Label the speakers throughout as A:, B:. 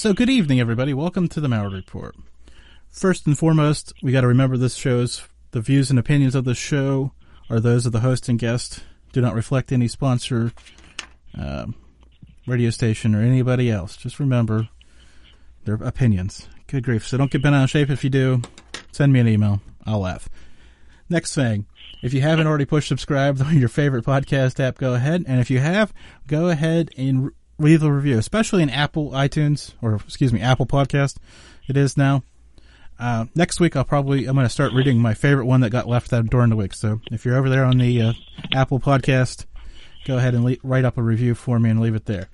A: So, good evening, everybody. Welcome to the Malliard Report. First and foremost, we got to remember this show's the views and opinions of the show are those of the host and guest. Do not reflect any sponsor, uh, radio station, or anybody else. Just remember their opinions. Good grief! So don't get bent out of shape. If you do, send me an email. I'll laugh. Next thing, if you haven't already pushed subscribe on your favorite podcast app, go ahead. And if you have, go ahead and leave a review, especially in Apple iTunes or excuse me, Apple Podcast. It is now. Uh, next week, I'll probably I'm going to start reading my favorite one that got left out during the week. So if you're over there on the uh, Apple Podcast, go ahead and le- write up a review for me and leave it there.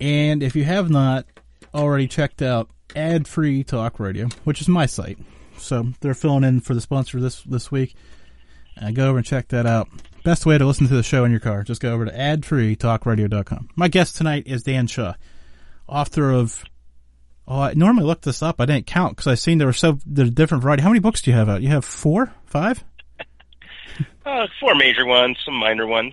A: And if you have not already checked out Ad Free Talk Radio, which is my site, so they're filling in for the sponsor this this week. Uh, go over and check that out. Best way to listen to the show in your car, just go over to adfreetalkradio.com. My guest tonight is Dan Shaw, author of Oh, I normally look this up. I didn't count because I seen there were so there's different variety. How many books do you have out? You have four, five?
B: Uh, four major ones, some minor ones.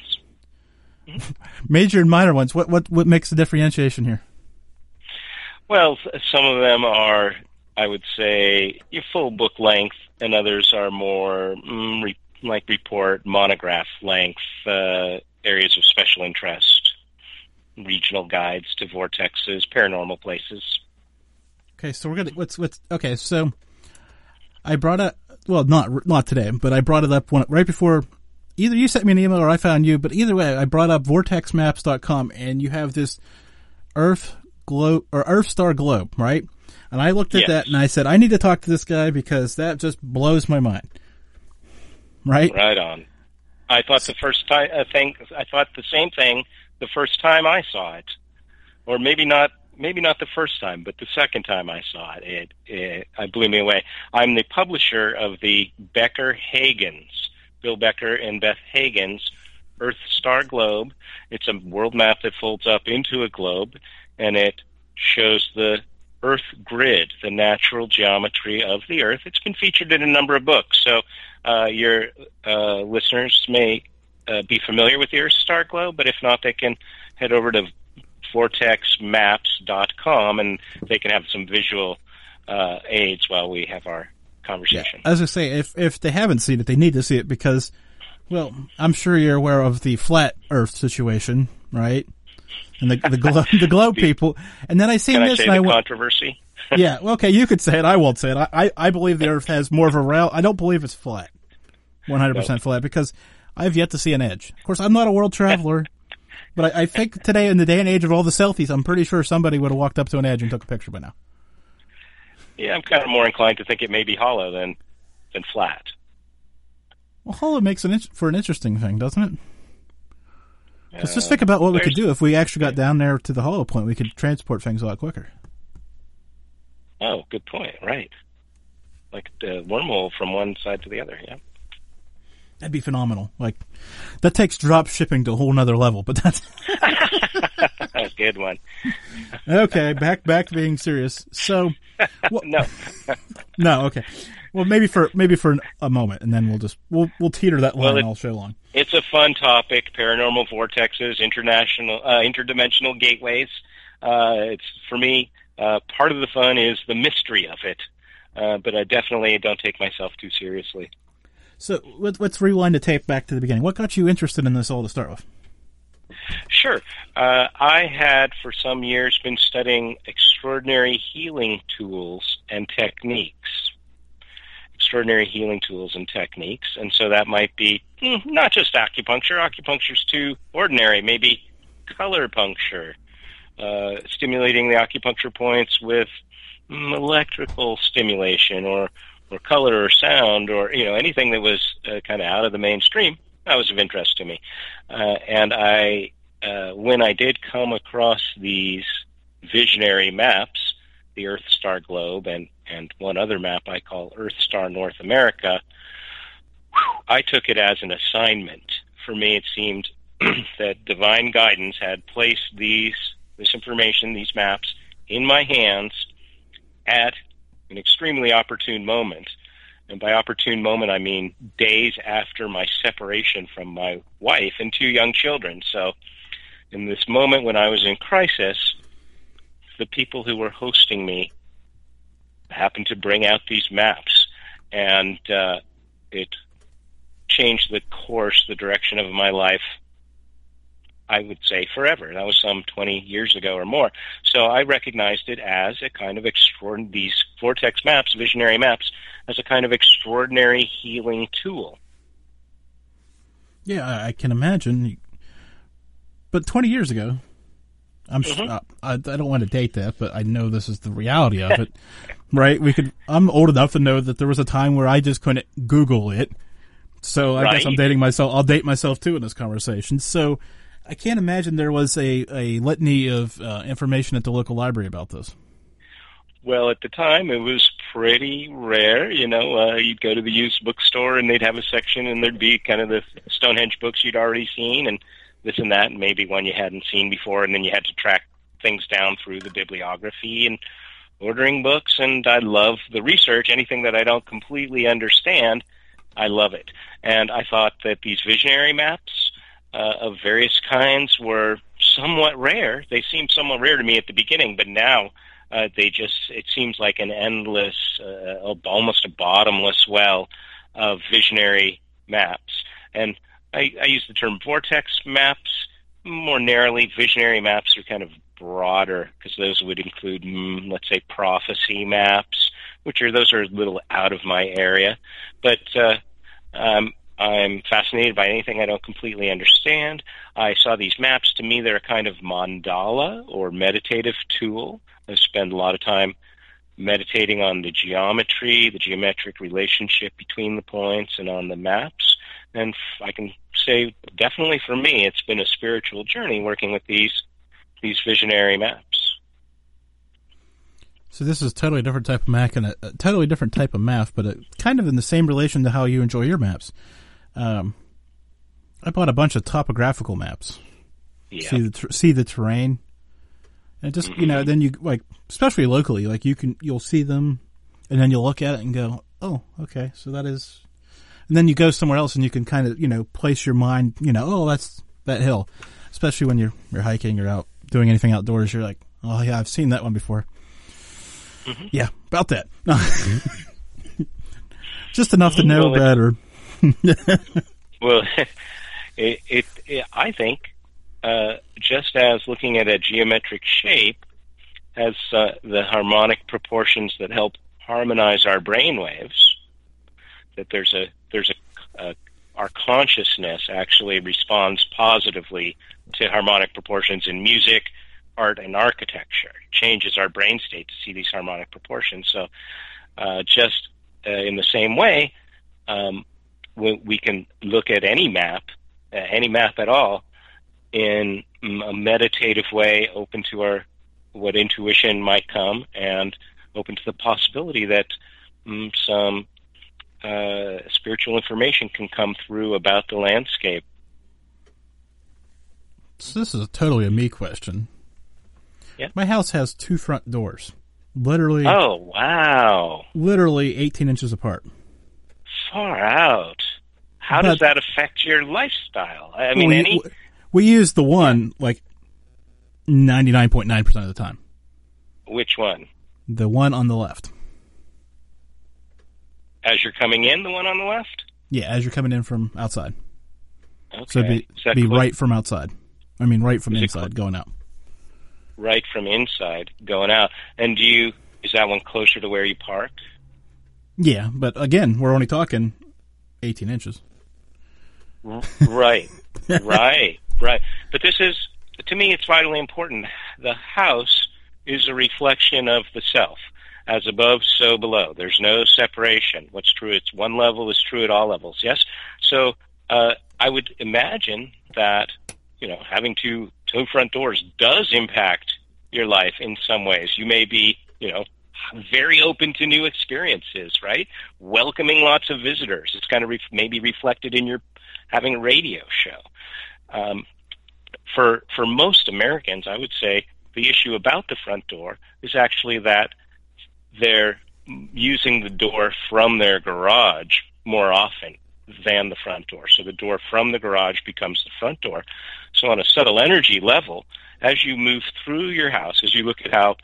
A: major and minor ones. What what what makes the differentiation here?
B: Well, some of them are, I would say, your full book length, and others are more mm, like report, monograph length, uh, areas of special interest, regional guides to vortexes, paranormal places.
A: Okay, so we're gonna what's what's okay. So I brought up well, not not today, but I brought it up when, right before. Either you sent me an email or I found you, but either way, I brought up vortexmaps.com and you have this Earth globe or Earth star globe, right? And I looked at
B: Yes.
A: that and I said, I need to talk to this guy because that just blows my mind. Right?
B: Right on. I thought the first time I uh, think I thought the same thing the first time I saw it, or maybe not. Maybe not the first time, but the second time I saw it, it, it, it blew me away. I'm the publisher of the Becker Hagens, Bill Becker and Beth Hagens Earth Star Globe. It's a world map that folds up into a globe, and it shows the Earth grid, the natural geometry of the Earth. It's been featured in a number of books, so uh, your uh, listeners may uh, be familiar with the Earth Star Globe, but if not, they can head over to vortexmaps.com and they can have some visual uh, aids while we have our conversation.
A: As I say, if if they haven't seen it, they need to see it because, well, I'm sure you're aware of the flat Earth situation, right? And the the globe the globe people. And then I seen
B: Can I
A: this
B: say
A: and I went,
B: controversy?
A: yeah, well, okay, you could say it. I won't say it. I I, I believe the Earth has more of a round. I don't believe it's flat, 100 percent flat because I've yet to see an edge. Of course, I'm not a world traveler. But I, I think today, in the day and age of all the selfies, I'm pretty sure somebody would have walked up to an edge and took a picture by now.
B: Yeah, I'm kind of more inclined to think it may be hollow than than flat.
A: Well, hollow makes an for an interesting thing, doesn't it? Let's just
B: Uh,
A: think about what we could do if we actually got down there to the hollow point. We could transport things a lot quicker.
B: Oh, good point. Right, like the wormhole from one side to the other. Yeah.
A: That'd be phenomenal. Like that takes drop shipping to a whole nother level. But that's
B: a good one.
A: okay. Back back to being serious. So
B: No,
A: no, okay. Well, maybe for maybe for a moment, and then we'll just we'll we'll teeter that line
B: Well, it-
A: all show long.
B: it's a fun topic. Paranormal vortexes, international, uh, interdimensional gateways. Uh, it's for me. Uh, part of the fun is the mystery of it, uh, but I definitely don't take myself too seriously.
A: So let, let's rewind the tape back to the beginning. What got you interested in this all to start with?
B: Sure. Uh, I had for some years been studying extraordinary healing tools and techniques. Extraordinary healing tools and techniques. And so that might be hmm, not just acupuncture. Acupuncture's too ordinary. Maybe color puncture, uh, stimulating the acupuncture points with mm, electrical stimulation or, or color or sound or, you know, anything that was uh, kind of out of the mainstream. That was of interest to me. Uh, and I, uh, when I did come across these visionary maps, the Earth Star Globe and, and one other map I call Earth Star North America, I took it as an assignment. For me, it seemed that divine guidance had placed these, this information, these maps, in my hands at an extremely opportune moment. And by opportune moment, I mean days after my separation from my wife and two young children. So, in this moment when I was in crisis, the people who were hosting me happened to bring out these maps, and uh, it changed the course, the direction of my life. I would say forever. That was some 20 years ago or more. So I recognized it as a kind of extraordinary, these vortex maps, visionary maps, as a kind of extraordinary healing tool.
A: Yeah, I can imagine. But 20 years ago, I'm
B: Mhm.
A: uh, I, I don't want to date that, but I know this is the reality of it, right? We could. I'm old enough to know that there was a time where I just couldn't Google it. So I guess I'm dating myself. I'll date myself too in this conversation. So I can't imagine there was a a litany of uh, information at the local library about this.
B: Well, at the time, it was pretty rare. You know, uh, you'd go to the used bookstore and they'd have a section, and there'd be kind of the Stonehenge books you'd already seen, and this and that, and maybe one you hadn't seen before, and then you had to track things down through the bibliography and ordering books. And I love the research. Anything that I don't completely understand, I love it. And I thought that these visionary maps uh, of various kinds were somewhat rare. They seemed somewhat rare to me at the beginning, but now uh, they just it seems like an endless, uh, almost a bottomless well of visionary maps. And I, I use the term vortex maps more narrowly. Visionary maps are kind of broader because those would include, mm, let's say, prophecy maps, which are those are a little out of my area. But uh, um, I'm fascinated by anything I don't completely understand. I saw these maps. To me, they're a kind of mandala or meditative tool. I spend a lot of time meditating on the geometry, the geometric relationship between the points, and on the maps. And I can say definitely for me, it's been a spiritual journey working with these these visionary maps.
A: So this is a totally different type of map and a, a totally different type of math, but it, kind of in the same relation to how you enjoy your maps. Um, I bought a bunch of topographical maps.
B: Yeah.
A: See the ter- see the terrain, and just you know, then you like, especially locally, like you can you'll see them, and then you'll look at it and go, oh, okay, so that is, and then you go somewhere else and you can kind of you know place your mind, you know, oh, that's that hill, especially when you're you're hiking or out doing anything outdoors, you're like, oh yeah, I've seen that one before. Yeah, about that. No. Just enough to know
B: Well,
A: better.
B: Well, it, it, it I think uh, just as looking at a geometric shape has uh, the harmonic proportions that help harmonize our brain waves. That there's a there's a, a our consciousness actually responds positively to harmonic proportions in music, art, and architecture. It changes our brain state to see these harmonic proportions. So, uh, just uh, in the same way, um, we, we can look at any map, uh, any map at all, in a meditative way, open to our what intuition might come, and open to the possibility that mm, some uh, spiritual information can come through about the landscape.
A: So this is a totally a me question.
B: Yeah.
A: My house has two front doors, literally,
B: Oh wow,
A: literally 18 inches apart.
B: far out. How does that affect your lifestyle? I mean,
A: we,
B: any
A: we use the one like 99.9% of the time.
B: which one?
A: The one on the left.
B: As you're coming in, the one on the left.
A: Yeah, as you're coming in from outside.
B: Okay,
A: So be, be
B: close-
A: right from outside. I mean, right from
B: Is
A: inside going out.
B: right from inside going out. And do you is that one closer to where you park?
A: Yeah, but again, we're only talking 18 inches.
B: right, right, right. But this is to me, it's vitally important. The house is a reflection of the self. As above, so below. There's no separation. What's true at one level is true at all levels. Yes. So uh, I would imagine that you know having two two front doors does impact your life in some ways. You may be you know very open to new experiences, right? Welcoming lots of visitors. It's kind of re- maybe reflected in your having a radio show. Um, for for most Americans, I would say the issue about the front door is actually that they're using the door from their garage more often than the front door. So the door from the garage becomes the front door. So on a subtle energy level, as you move through your house, as you look at how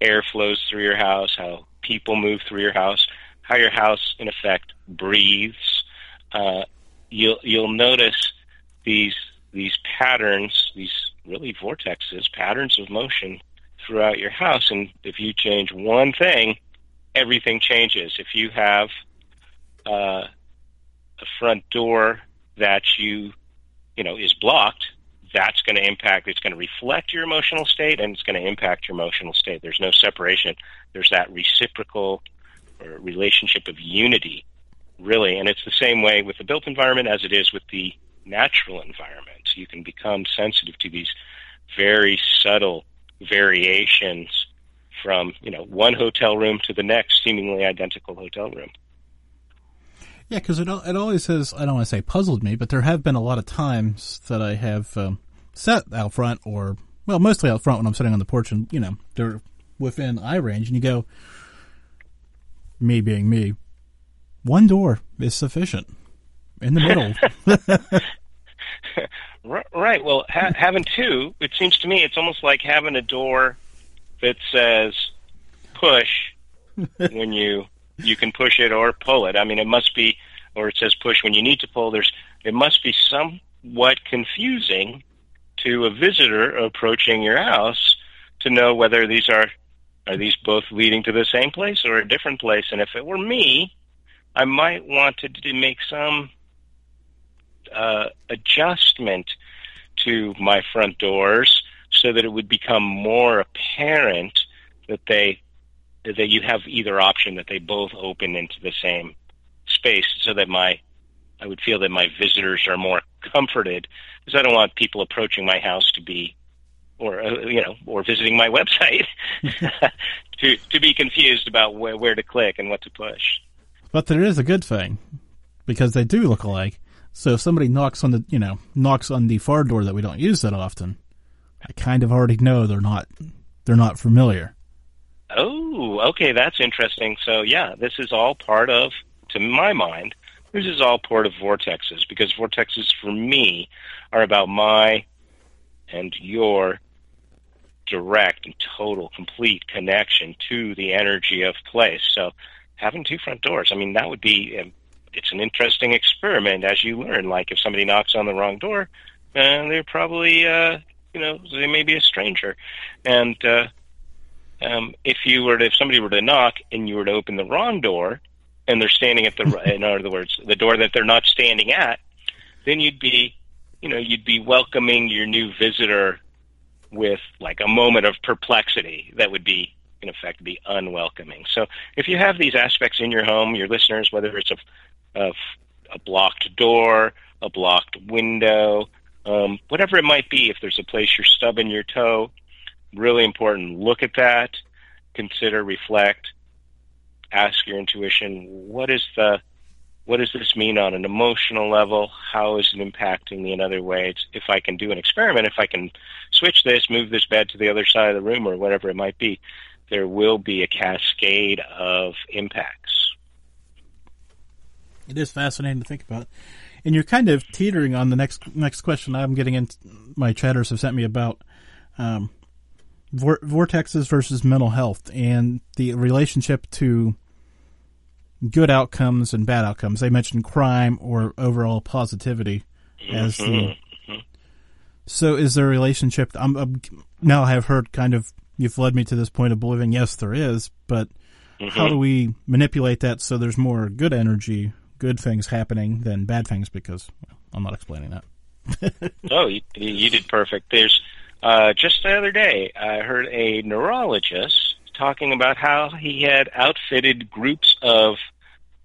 B: air flows through your house, how people move through your house, how your house, in effect, breathes. Uh, you'll you'll notice these these patterns, these really vortexes, patterns of motion throughout your house. And if you change one thing, everything changes. If you have uh, a front door that you you know is blocked, that's going to impact. It's going to reflect your emotional state, and it's going to impact your emotional state. There's no separation. There's that reciprocal relationship of unity, really, and it's the same way with the built environment as it is with the natural environment. You can become sensitive to these very subtle variations from you know one hotel room to the next seemingly identical hotel room.
A: Yeah, because it it always has. I don't want to say puzzled me, but there have been a lot of times that I have um, sat out front, or well, mostly out front when I'm sitting on the porch, and you know they're within eye range, and you go, me being me, one door is sufficient in the middle.
B: right. Well, ha- having two, it seems to me it's almost like having a door that says push when you you can push it or pull it. I mean, it must be, or it says push when you need to pull. There's it must be somewhat confusing to a visitor approaching your house to know whether these are are these both leading to the same place or a different place. And if it were me, I might want to, to make some uh, adjustment to my front doors so that it would become more apparent that they that you have either option that they both open into the same space so that my I would feel that my visitors are more comforted because I don't want people approaching my house to be or uh, you know or visiting my website to to be confused about where where to click and what to push.
A: But there is a good thing because they do look alike. So if somebody knocks on the, you know, knocks on the far door that we don't use that often, I kind of already know they're not, they're not familiar.
B: Oh, okay, that's interesting. So yeah, this is all part of, to my mind, this is all part of vortexes because vortexes for me are about my and your direct and total complete connection to the energy of place. So having two front doors, I mean, that would be um, it's an interesting experiment as you learn. Like if somebody knocks on the wrong door, uh, they're probably uh, you know they may be a stranger, and uh, um, if you were to, if somebody were to knock and you were to open the wrong door, and they're standing at the in other words the door that they're not standing at, then you'd be you know you'd be welcoming your new visitor with like a moment of perplexity that would be in effect be unwelcoming. So if you have these aspects in your home, your listeners, whether it's a of a blocked door, a blocked window, um, whatever it might be. If there's a place you're stubbing your toe, really important. Look at that, consider, reflect, ask your intuition. What is the what does this mean on an emotional level? How is it impacting me in other ways? If I can do an experiment, if I can switch this, move this bed to the other side of the room, or whatever it might be, there will be a cascade of impacts.
A: It is fascinating to think about. And you're kind of teetering on the next next question I'm getting in. My chatters have sent me about um, vor- vortexes versus mental health and the relationship to good outcomes and bad outcomes. They mentioned crime or overall positivity as the. Mm-hmm. So, is there a relationship? I'm, I'm, now I have heard kind of you've led me to this point of believing yes, there is, but mm-hmm. how do we manipulate that so there's more good energy good things happening than bad things because I'm not explaining
B: that. oh, you, you, did perfect. There's uh, just the other day I heard a neurologist talking about how he had outfitted groups of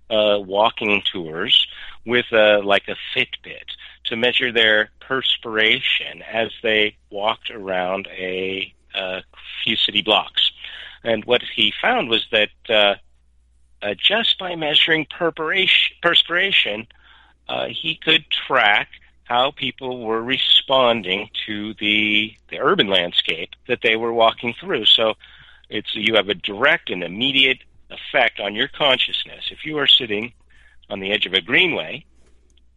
B: uh, walking tours with a, like a Fitbit to measure their perspiration as they walked around a, a few city blocks. And what he found was that uh, uh, just by measuring perspiration, uh, he could track how people were responding to the the urban landscape that they were walking through. So it's you have a direct and immediate effect on your consciousness. If you are sitting on the edge of a greenway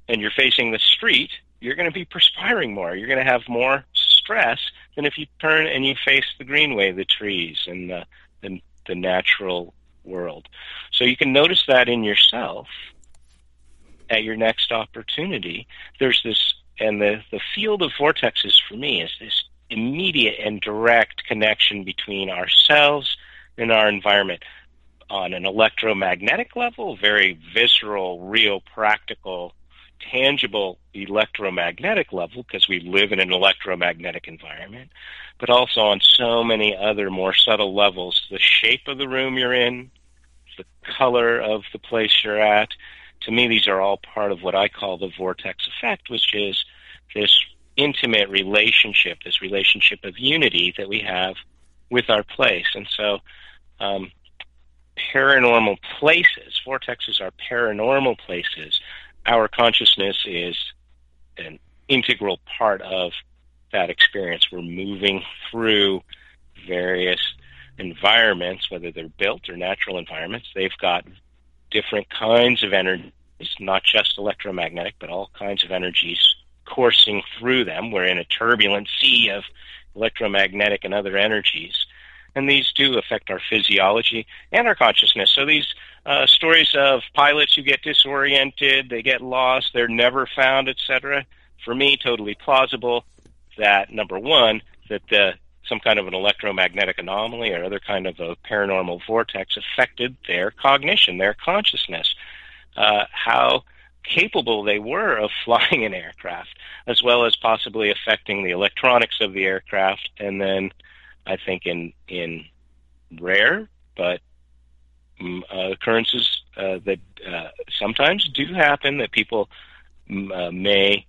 B: and you're facing the street, you're going to be perspiring more. You're going to have more stress than if you turn and you face the greenway, the trees, and the the, the natural world. So you can notice that in yourself at your next opportunity. There's this, and the, the field of vortexes for me is this immediate and direct connection between ourselves and our environment on an electromagnetic level, very visceral, real, practical, tangible electromagnetic level because we live in an electromagnetic environment, but also on so many other more subtle levels. The shape of the room you're in, the color of the place you're at. To me, these are all part of what I call the vortex effect, which is this intimate relationship, this relationship of unity that we have with our place. And so, um, paranormal places, vortexes are paranormal places. Our consciousness is an integral part of that experience. We're moving through various environments, whether they're built or natural environments. They've got different kinds of energies, not just electromagnetic, but all kinds of energies coursing through them. We're in a turbulent sea of electromagnetic and other energies. And these do affect our physiology and our consciousness. So these uh, stories of pilots who get disoriented, they get lost, they're never found, etc. For me, totally plausible that number one, that the some kind of an electromagnetic anomaly or other kind of a paranormal vortex affected their cognition, their consciousness. Uh, how capable they were of flying an aircraft, as well as possibly affecting the electronics of the aircraft. And then I think in, in rare but uh, occurrences uh, that uh, sometimes do happen that people uh, may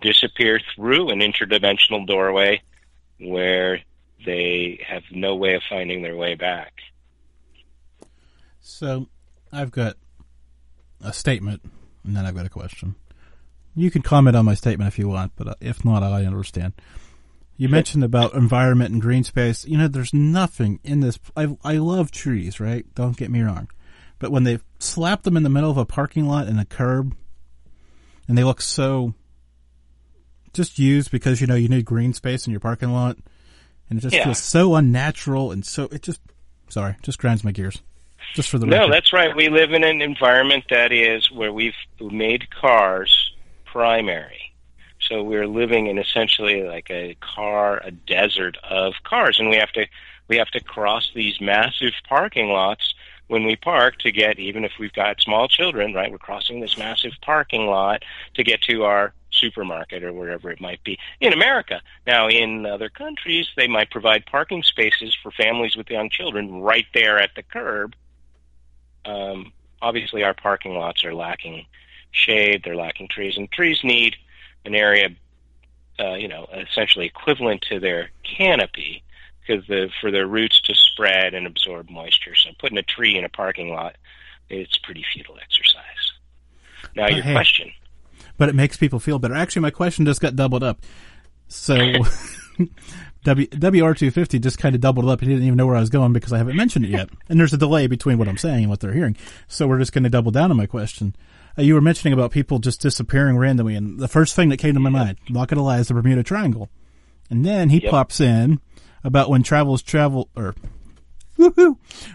B: disappear through an interdimensional doorway where they have no way of finding their way back.
A: So I've got a statement and then I've got a question. You can comment on my statement if you want, but uh, if not, I understand. You mentioned about environment and green space. You know, there's nothing in this. I, I love trees, right? Don't get me wrong. But when they slap them in the middle of a parking lot and a curb, and they look so just used because, you know, you need green space in your parking lot, and it just yeah. feels so unnatural and so, it just, sorry, just grinds my gears. Just for the
B: no,
A: record.
B: that's right. We live in an environment that is where we've made cars primary. So we're living in essentially like a car, a desert of cars, and we have to we have to cross these massive parking lots when we park to get even if we've got small children, right? We're crossing this massive parking lot to get to our supermarket or wherever it might be in America. Now, in other countries, they might provide parking spaces for families with young children right there at the curb um, obviously our parking lots are lacking shade, they're lacking trees, and trees need an area, uh, you know, essentially equivalent to their canopy because the, for their roots to spread and absorb moisture. So putting a tree in a parking lot, it's pretty futile exercise. Now your hey, question.
A: But it makes people feel better. Actually, my question just got doubled up. So W WR250 just kind of doubled up. He didn't even know where I was going because I haven't mentioned it yet. And there's a delay between what I'm saying and what they're hearing. So we're just going to double down on my question. Uh, you were mentioning about people just disappearing randomly, and the first thing that came to my mind, not going to lie, is the Bermuda Triangle. And then he yep. pops in about when travels travel or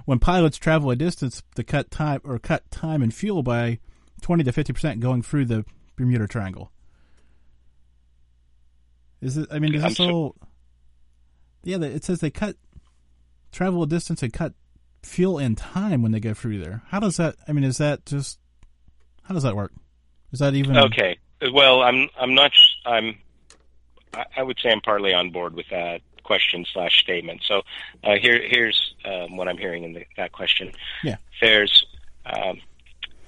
A: when pilots travel a distance to cut time or cut time and fuel by 20 to 50 percent going through the Bermuda Triangle. Is it? I mean, is this all? Yeah, it says they cut travel a distance and cut fuel and time when they go through there. How does that? I mean, is that just how does that work? Is that even
B: okay? Well, I'm I'm not I'm I would say I'm partly on board with that question slash statement. So uh, here here's um, what I'm hearing in the, that question.
A: Yeah,
B: there's um,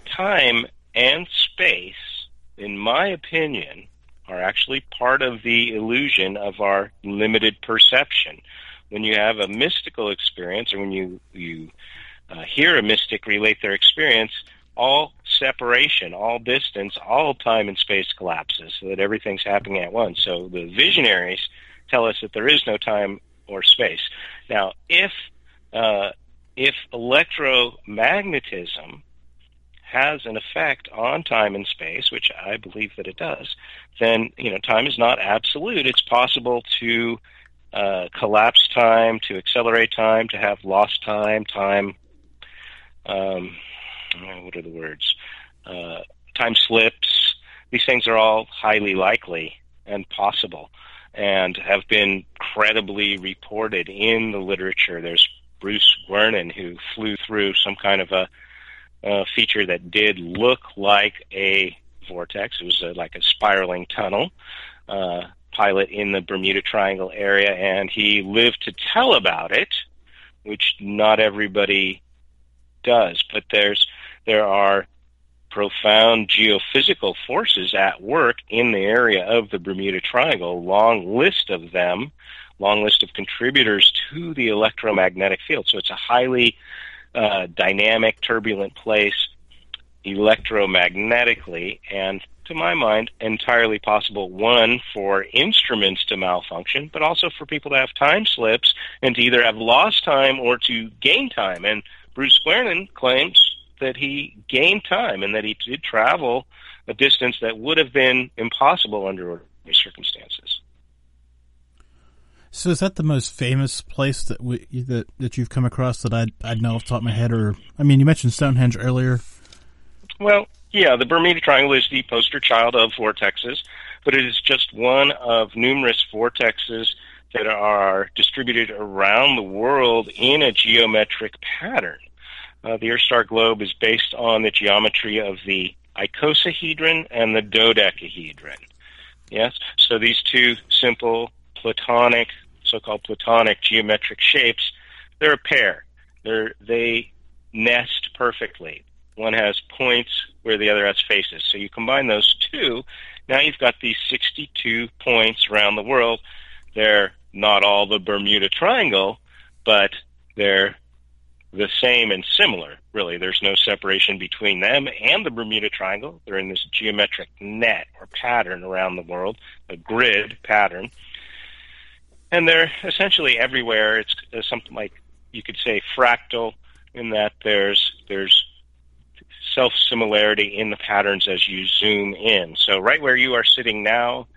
B: time and space, in my opinion, are actually part of the illusion of our limited perception. When you have a mystical experience, or when you you uh, hear a mystic relate their experience, all separation, all distance, all time and space collapses, so that everything's happening at once. So the visionaries tell us that there is no time or space. Now, if uh, if electromagnetism has an effect on time and space, which I believe that it does, then you know time is not absolute. It's possible to uh, collapse time, to accelerate time, to have lost time, time. Um, what are the words? Uh, time slips. These things are all highly likely and possible, and have been credibly reported in the literature. There's Bruce Gernon who flew through some kind of a, a feature that did look like a vortex. It was a, like a spiraling tunnel. Uh, pilot in the Bermuda Triangle area, and he lived to tell about it, which not everybody does. But there's there are profound geophysical forces at work in the area of the Bermuda Triangle. Long list of them, long list of contributors to the electromagnetic field. So it's a highly uh, dynamic, turbulent place electromagnetically, and to my mind, entirely possible. One, for instruments to malfunction, but also for people to have time slips and to either have lost time or to gain time. And Bruce Gernon claims that he gained time and that he did travel a distance that would have been impossible under ordinary circumstances.
A: So is that the most famous place that we that that you've come across that I'd, I'd know off the top of my head? Or I mean, you mentioned Stonehenge earlier.
B: Well, yeah, the Bermuda Triangle is the poster child of vortexes, but it is just one of numerous vortexes that are distributed around the world in a geometric pattern. Uh, the Earth-star globe is based on the geometry of the icosahedron and the dodecahedron. Yes, so these two simple platonic, so-called platonic geometric shapes, they're a pair. They're, they nest perfectly. One has points where the other has faces. So you combine those two, now you've got these 62 points around the world. They're not all the Bermuda Triangle, but they're the same and similar, really. There's no separation between them and the Bermuda Triangle. They're in this geometric net or pattern around the world, a grid pattern. And they're essentially everywhere. It's, it's something like you could say fractal in that there's there's self similarity in the patterns as you zoom in. So, right where you are sitting now,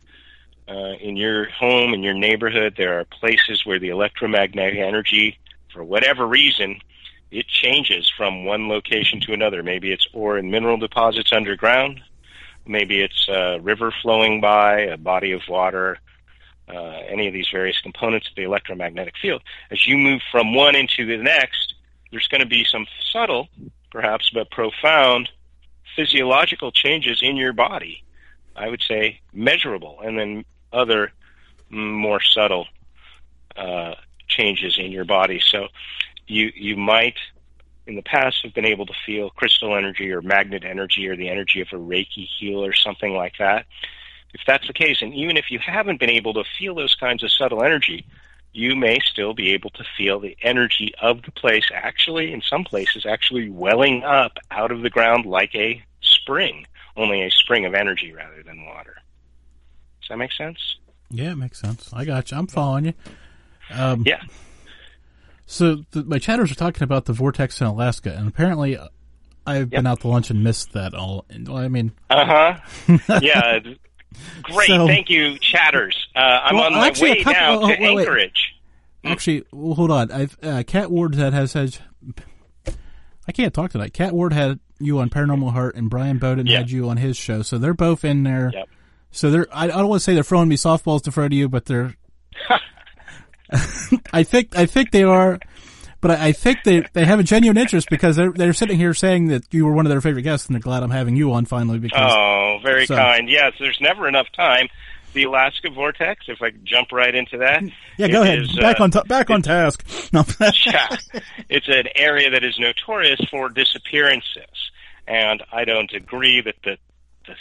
B: uh, in your home, in your neighborhood, there are places where the electromagnetic energy, for whatever reason, it changes from one location to another. Maybe it's ore and mineral deposits underground. Maybe it's a river flowing by, a body of water, uh, any of these various components of the electromagnetic field. As you move from one into the next, there's going to be some subtle perhaps, but profound physiological changes in your body. I would say measurable, and then other more subtle uh, changes in your body. So you you might in the past have been able to feel crystal energy or magnet energy or the energy of a Reiki heal or something like that. If that's the case, and even if you haven't been able to feel those kinds of subtle energy, you may still be able to feel the energy of the place actually, in some places, actually welling up out of the ground like a spring, only a spring of energy rather than water. Does that make sense?
A: Yeah, it makes sense. I got you. I'm following you.
B: Um, yeah.
A: So the, my chatters are talking about the vortex in Alaska, and apparently uh, I've yep. been out to lunch and missed that all. I mean,
B: uh huh. yeah, Great, so, thank you, chatters. Uh, I'm well, on my actually, way couple, now oh, to wait, Anchorage.
A: Wait. Actually, well, hold on. I've uh, Cat Ward that has had. I can't talk tonight. Cat Ward had you on Paranormal Heart, and Brian Bowden yep. had you on his show. So they're both in there. Yep. So they're. I, I don't want to say they're throwing me softballs to throw to you, but they're. I think I think they are but I, I, think they they have a genuine interest because they're they're sitting here saying that you were one of their favorite guests, and they're glad I'm having you on finally. Because
B: oh, very so. kind. Yes, there's never enough time. The Alaska vortex. If I jump right into that,
A: yeah, go ahead. Is, back uh, on t- back on task.
B: No. yeah, it's an area that is notorious for disappearances, and I don't agree that the the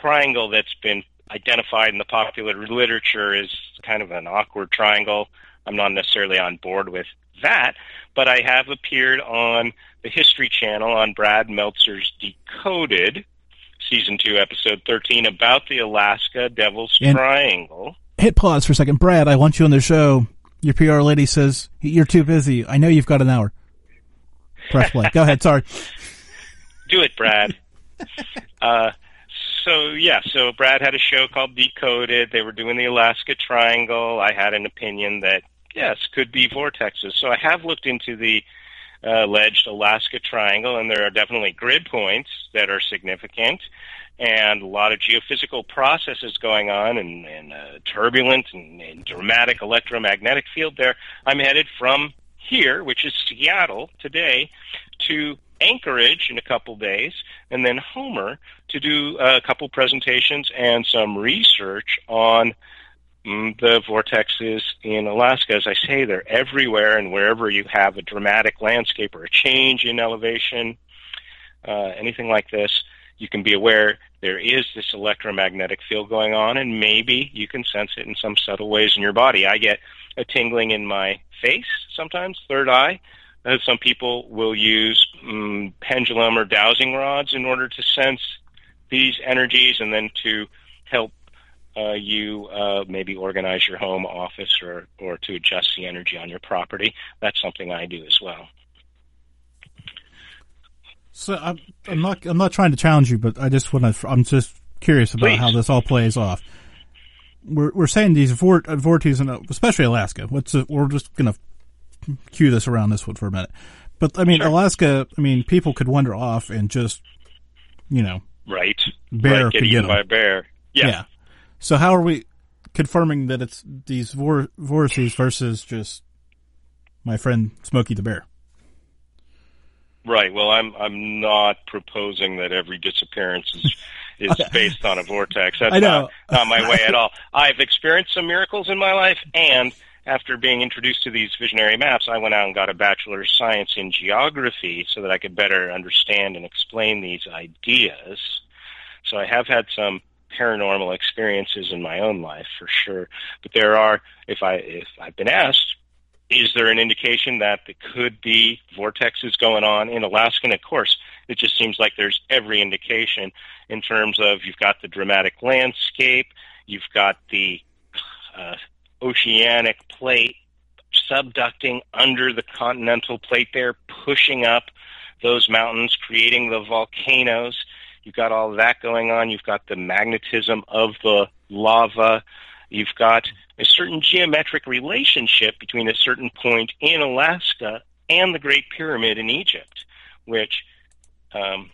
B: triangle that's been identified in the popular literature is kind of an awkward triangle. I'm not necessarily on board with that, but I have appeared on the History Channel on Brad Meltzer's Decoded, season two, episode 13, about the Alaska Devil's and Triangle.
A: Hit pause for a second. Brad, I want you on the show. Your PR lady says, You're too busy. I know you've got an hour. Press play. Go ahead. Sorry.
B: Do it, Brad. uh, so yeah, so Brad had a show called Decoded. They were doing the Alaska Triangle. I had an opinion that yes, could be vortexes. So I have looked into the uh, alleged Alaska Triangle, and there are definitely grid points that are significant, and a lot of geophysical processes going on, and, and uh, turbulent and, and dramatic electromagnetic field there. I'm headed from here, which is Seattle today, to Anchorage in a couple days, and then Homer to do a couple presentations and some research on the vortexes in Alaska. As I say, they're everywhere, and wherever you have a dramatic landscape or a change in elevation, uh, anything like this, you can be aware there is this electromagnetic field going on, and maybe you can sense it in some subtle ways in your body. I get a tingling in my face sometimes, third eye. Uh, some people will use um, pendulum or dowsing rods in order to sense these energies and then to help uh, you uh, maybe organize your home office or, or to adjust the energy on your property. That's something I do as well.
A: So I'm, I'm not I'm not trying to challenge you, but I just want to. I'm just curious about
B: Please.
A: how this all plays off. We're we're saying these vort, vortices, in, especially Alaska. What's the, we're just gonna cue this around this one for a minute. But I mean,
B: Sure.
A: Alaska. I mean, people could wander off and just, you know,
B: Right.
A: bear
B: right, get eaten by a bear. Yeah.
A: Yeah. So how are we confirming that it's these vor- vortices versus just my friend Smokey the Bear?
B: Right. Well, I'm I'm not proposing that every disappearance is is based on a vortex. That's
A: I know.
B: not not my way at all. I've experienced some miracles in my life, and after being introduced to these visionary maps, I went out and got a bachelor's of science in geography so that I could better understand and explain these ideas. So I have had some paranormal experiences in my own life for sure. But there are, if I if I've been asked, is there an indication that there could be vortexes going on in Alaska? And of course, it just seems like there's every indication in terms of you've got the dramatic landscape, you've got the uh, oceanic plate subducting under the continental plate there, pushing up those mountains, creating the volcanoes. You've got all that going on. You've got the magnetism of the lava. You've got a certain geometric relationship between a certain point in Alaska and the Great Pyramid in Egypt, which, um,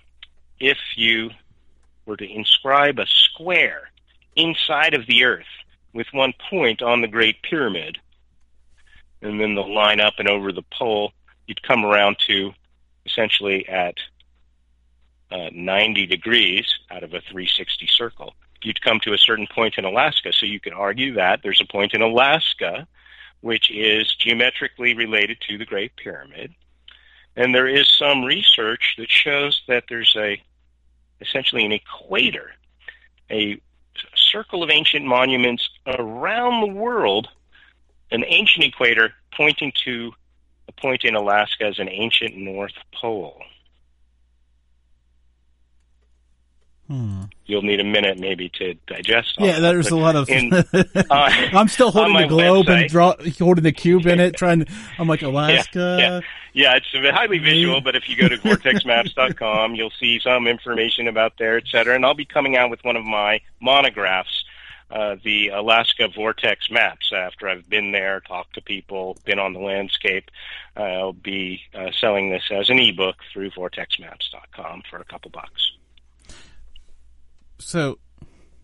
B: if you were to inscribe a square inside of the Earth with one point on the Great Pyramid, and then the line up and over the pole, you'd come around to essentially at uh, 90 degrees out of a 360 circle. You'd come to a certain point in Alaska. So you could argue that there's a point in Alaska which is geometrically related to the Great Pyramid. And there is some research that shows that there's a essentially an equator, a circle of ancient monuments around the world, an ancient equator pointing to a point in Alaska as an ancient North Pole.
A: Hmm.
B: You'll need a minute maybe to digest. all
A: Yeah, there's a lot of.
B: in- uh,
A: I'm still holding the globe
B: website-
A: and draw, holding the cube in it, trying to. I'm like Alaska.
B: yeah. Yeah, it's highly visual, but if you go to vortexmaps.com, you'll see some information about there, et cetera. And I'll be coming out with one of my monographs, uh, the Alaska Vortex Maps. After I've been there, talked to people, been on the landscape, I'll be uh, selling this as an ebook through vortexmaps.com for a couple bucks.
A: So,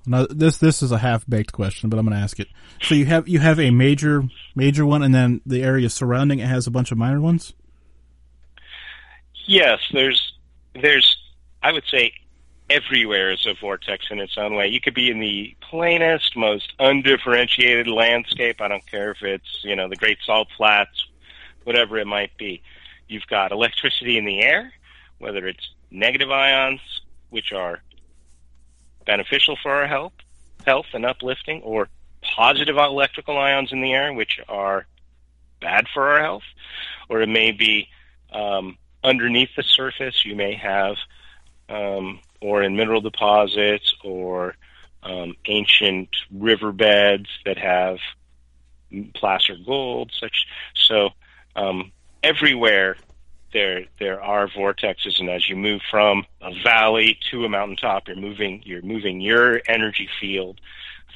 A: now this this is a half baked question, but I'm going to ask it. So you have you have a major major one, and then the area surrounding it has a bunch of minor ones.
B: Yes, there's there's I would say everywhere is a vortex in its own way. You could be in the plainest, most undifferentiated landscape. I don't care if it's, you know, the Great Salt Flats, whatever it might be. You've got electricity in the air, whether it's negative ions, which are beneficial for our health, health and uplifting, or positive electrical ions in the air, which are bad for our health, or it may be um, underneath the surface. You may have, um, or in mineral deposits, or um, ancient riverbeds that have placer gold. Such so, um, everywhere there there are vortexes, and as you move from a valley to a mountaintop, you're moving you're moving your energy field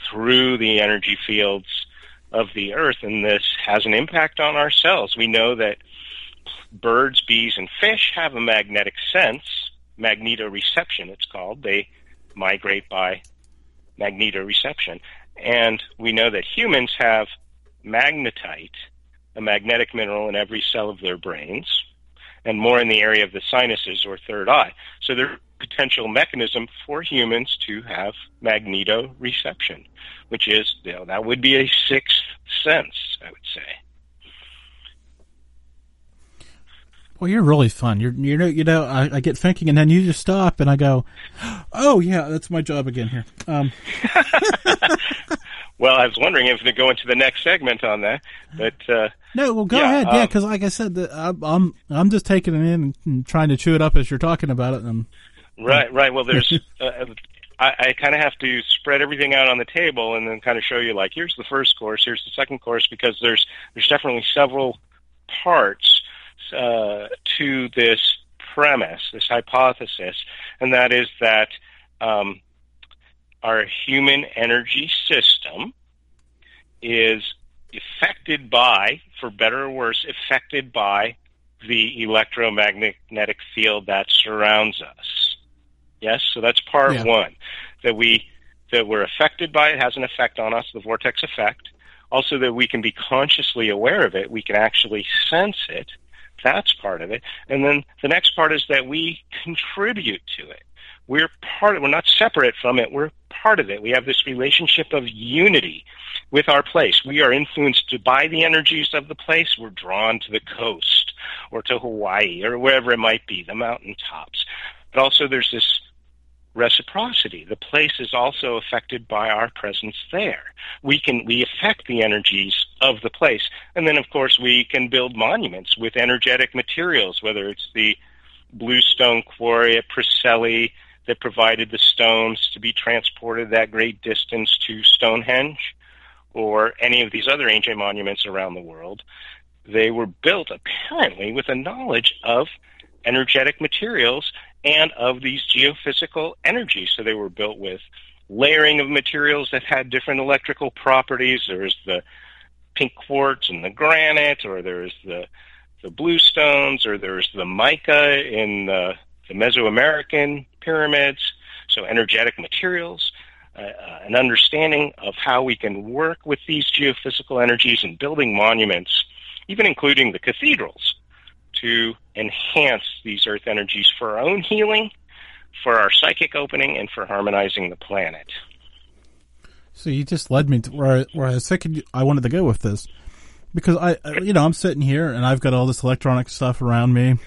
B: through the energy fields of the earth, and this has an impact on our cells. We know that birds, bees, and fish have a magnetic sense, magnetoreception it's called. They migrate by magnetoreception. And we know that humans have magnetite, a magnetic mineral in every cell of their brains, and more in the area of the sinuses or third eye. So there's a potential mechanism for humans to have magnetoreception, which is, you know, that would be a sixth sense, I would say.
A: Well, you're really fun. You're, you know, you know, I, I, get thinking, and then you just stop, and I go, "Oh yeah, that's my job again here." Um.
B: well, I was wondering if to go into the next segment on that, but uh,
A: no, well, go yeah, ahead, um, yeah, because like I said, the, I'm, I'm I'm just taking it in and trying to chew it up as you're talking about it, and
B: right, right. Well, there's. uh, I, I kind of have to spread everything out on the table and then kind of show you like here's the first course, here's the second course because there's there's definitely several parts uh, to this premise, this hypothesis, and that is that um, our human energy system is affected by, for better or worse, affected by the electromagnetic field that surrounds us. Yes, so that's part yeah. one. That we that we're affected by it has an effect on us, the vortex effect. Also that we can be consciously aware of it, we can actually sense it, that's part of it. And then the next part is that we contribute to it. We're part of, we're not separate from it. We're part of it. We have this relationship of unity with our place. We are influenced by the energies of the place. We're drawn to the coast or to Hawaii or wherever it might be, the mountaintops. But also there's this reciprocity. The place is also affected by our presence there. We can we affect the energies of the place, and then of course we can build monuments with energetic materials, whether it's the bluestone quarry at Preseli that provided the stones to be transported that great distance to Stonehenge, or any of these other ancient monuments around the world. They were built apparently with a knowledge of energetic materials and of these geophysical energies. So they were built with layering of materials that had different electrical properties. There's the pink quartz and the granite, or there's the the bluestones, or there's the mica in the, the Mesoamerican pyramids. So energetic materials, uh, uh, an understanding of how we can work with these geophysical energies and building monuments, even including the cathedrals to enhance these earth energies for our own healing, for our psychic opening, and for harmonizing the planet.
A: So you just led me to where I, where I was thinking I wanted to go with this because I, you know, I'm sitting here and I've got all this electronic stuff around me.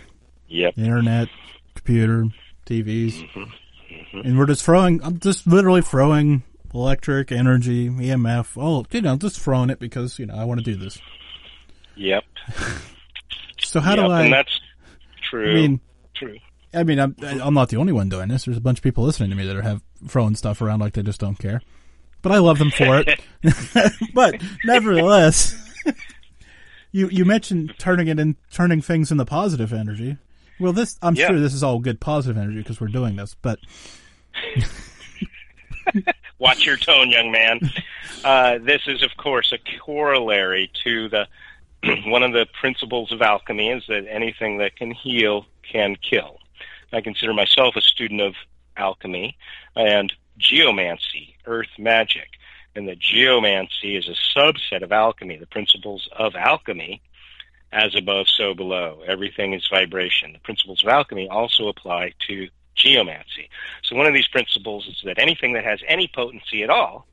B: Yep.
A: Internet, computer, TVs, mm-hmm. Mm-hmm. and we're just throwing. I'm just literally throwing electric energy, EMF. Oh, you know, just throwing it because you know I want to do this.
B: Yep.
A: So how yep, do I?
B: And that's true.
A: I mean,
B: true.
A: I mean, I'm I'm not the only one doing this. There's a bunch of people listening to me that are have throwing stuff around like they just don't care. But I love them for it. but nevertheless, you you mentioned turning it in, turning things into positive energy. Well, this I'm yeah. sure this is all good positive energy because we're doing this. But
B: watch your tone, young man. Uh, this is, of course, a corollary to the one of the principles of alchemy is that anything that can heal can kill. I consider myself a student of alchemy and geomancy, earth magic. And that geomancy is a subset of alchemy, the principles of alchemy, as above, so below. Everything is vibration. The principles of alchemy also apply to geomancy. So one of these principles is that anything that has any potency at all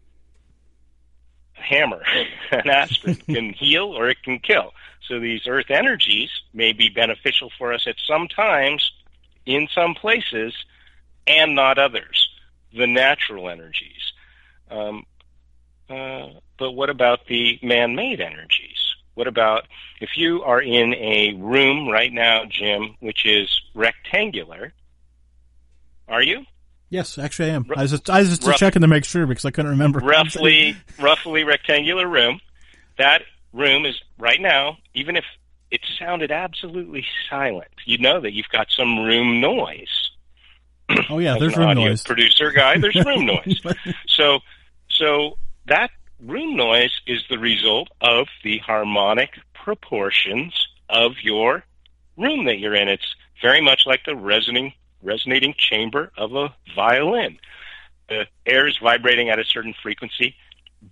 B: a hammer, an aspirin can heal or it can kill. So these earth energies may be beneficial for us at some times in some places and not others, the natural energies. Um, uh, but what about the man made energies? What about if you are in a room right now, Jim, which is rectangular? Are you?
A: Yes, actually I am. I was just, I was just checking to make sure because I couldn't remember.
B: Roughly, roughly rectangular room. That room is right now, even if it sounded absolutely silent. You know that you've got some room noise.
A: Oh yeah, there's room noise.
B: Producer guy, there's room noise. So, so that room noise is the result of the harmonic proportions of your room that you're in. It's very much like the resonating resonating chamber of a violin. The air is vibrating at a certain frequency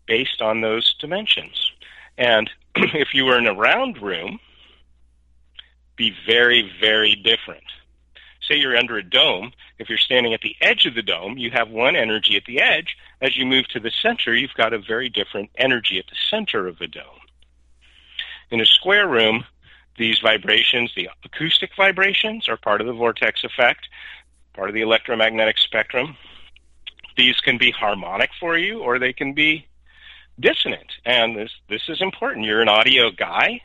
B: based on those dimensions. And if you were in a round room, be very, very different. Say you're under a dome, if you're standing at the edge of the dome, you have one energy at the edge. As you move to the center, you've got a very different energy at the center of the dome. In a square room, these vibrations, the acoustic vibrations, are part of the vortex effect, part of the electromagnetic spectrum. These can be harmonic for you, or they can be dissonant. And this this is important. You're an audio guy.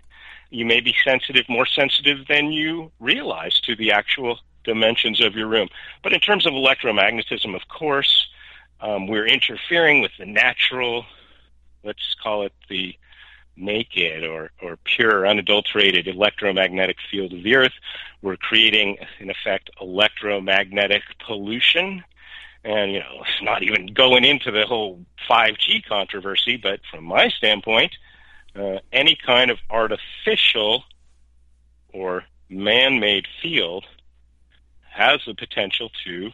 B: You may be sensitive, more sensitive than you realize to the actual dimensions of your room. But in terms of electromagnetism, of course, um, we're interfering with the natural, let's call it the naked or, or pure, unadulterated electromagnetic field of the Earth. We're creating, in effect, electromagnetic pollution. And, you know, it's not even going into the whole 5G controversy, but from my standpoint, uh, any kind of artificial or man-made field has the potential to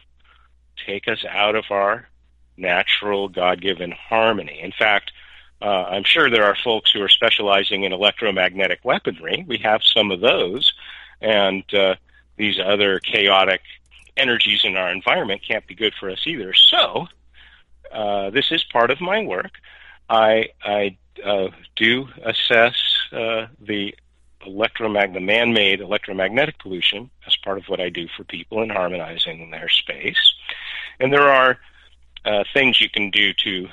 B: take us out of our natural God-given harmony. In fact, uh, I'm sure there are folks who are specializing in electromagnetic weaponry. We have some of those, and uh, these other chaotic energies in our environment can't be good for us either. So, uh, this is part of my work. I, I uh, do assess uh, the electromag- the man-made electromagnetic pollution as part of what I do for people in harmonizing their space. And there are uh, things you can do to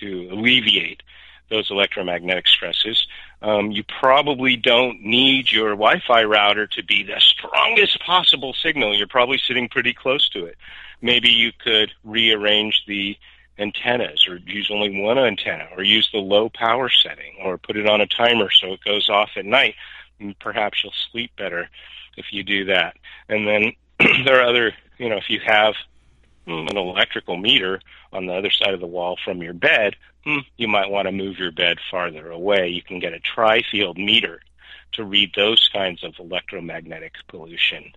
B: to alleviate those electromagnetic stresses. Um, you probably don't need your Wi-Fi router to be the strongest possible signal. You're probably sitting pretty close to it. Maybe you could rearrange the antennas or use only one antenna or use the low power setting or put it on a timer so it goes off at night. And perhaps you'll sleep better if you do that. And then there are other, you know, if you have an electrical meter on the other side of the wall from your bed, mm, you might want to move your bed farther away. You can get a tri-field meter to read those kinds of electromagnetic pollution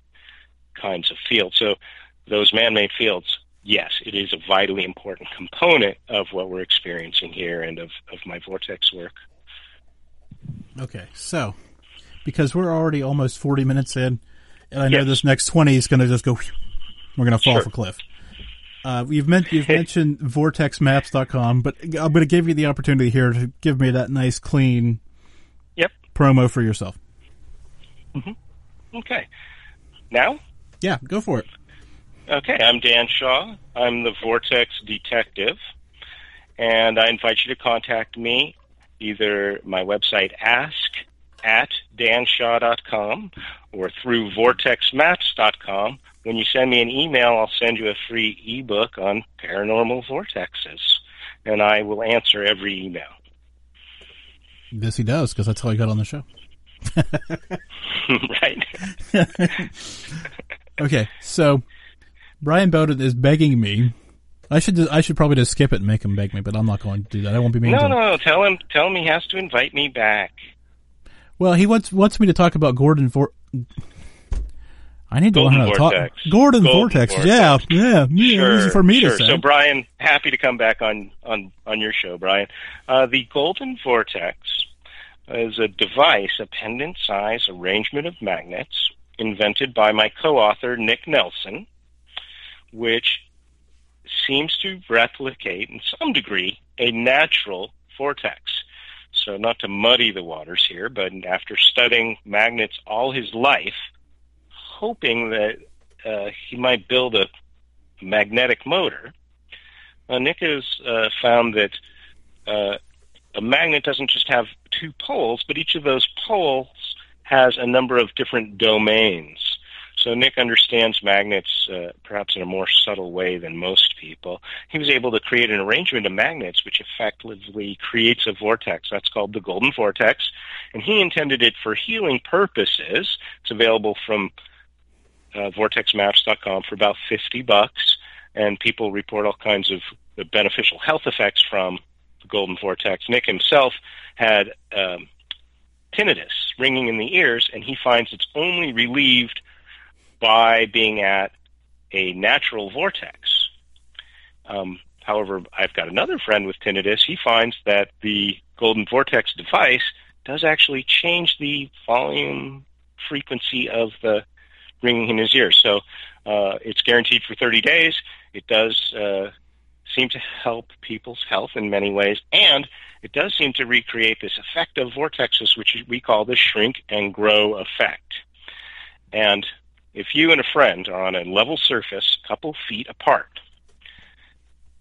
B: kinds of fields. So those man-made fields, yes, it is a vitally important component of what we're experiencing here and of, of my vortex work.
A: Okay, so because we're already almost 40 minutes in, and I know
B: Yes.
A: this next 20 is going to just go, we're going to fall
B: Sure.
A: off a cliff. Uh, you've, men- you've mentioned vortexmaps.com, but I'm going to give you the opportunity here to give me that nice, clean
B: Yep.
A: promo for yourself.
B: Okay. Now?
A: Yeah, go for it.
B: Okay, I'm Dan Shaw. I'm the Vortex Detective, and I invite you to contact me either my website ask at danshaw.com or through vortexmaps.com. When you send me an email, I'll send you a free ebook on paranormal vortexes, and I will answer every email.
A: Yes, he does, because that's how he got on the show.
B: right?
A: Okay, so Brian Bowden is begging me. I should I should probably just skip it and make him beg me, but I'm not going to do that. I won't be mean to
B: No,
A: him.
B: no, tell him, tell him he has to invite me back.
A: Well, he wants wants me to talk about Gordon Vor. I need to
B: Golden
A: learn how to
B: Vortex.
A: talk. Gordon,
B: Golden
A: Vortex.
B: Vortex.
A: Yeah, yeah, yeah.
B: Sure,
A: for me
B: sure.
A: to say.
B: So, Brian, happy to come back on on on your show, Brian. Uh, the Golden Vortex is a device, a pendant-size arrangement of magnets invented by my co-author Nick Nelson, which seems to replicate, in some degree, a natural vortex. So, not to muddy the waters here, but after studying magnets all his life, hoping that uh, he might build a magnetic motor, uh, Nick has uh, found that uh, a magnet doesn't just have two poles, but each of those poles has a number of different domains. So Nick understands magnets uh, perhaps in a more subtle way than most people. He was able to create an arrangement of magnets which effectively creates a vortex. That's called the golden vortex. And he intended it for healing purposes. It's available from uh, vortexmaps.com for about 50 bucks. And people report all kinds of beneficial health effects from the golden vortex. Nick himself had um, tinnitus, ringing in the ears, and he finds it's only relieved by being at a natural vortex. Um, however, I've got another friend with tinnitus. He finds that the golden vortex device does actually change the volume frequency of the ringing in his ears. So uh, it's guaranteed for 30 days. It does uh, seem to help people's health in many ways, and it does seem to recreate this effect of vortexes, which we call the shrink and grow effect. And if you and a friend are on a level surface, a couple feet apart,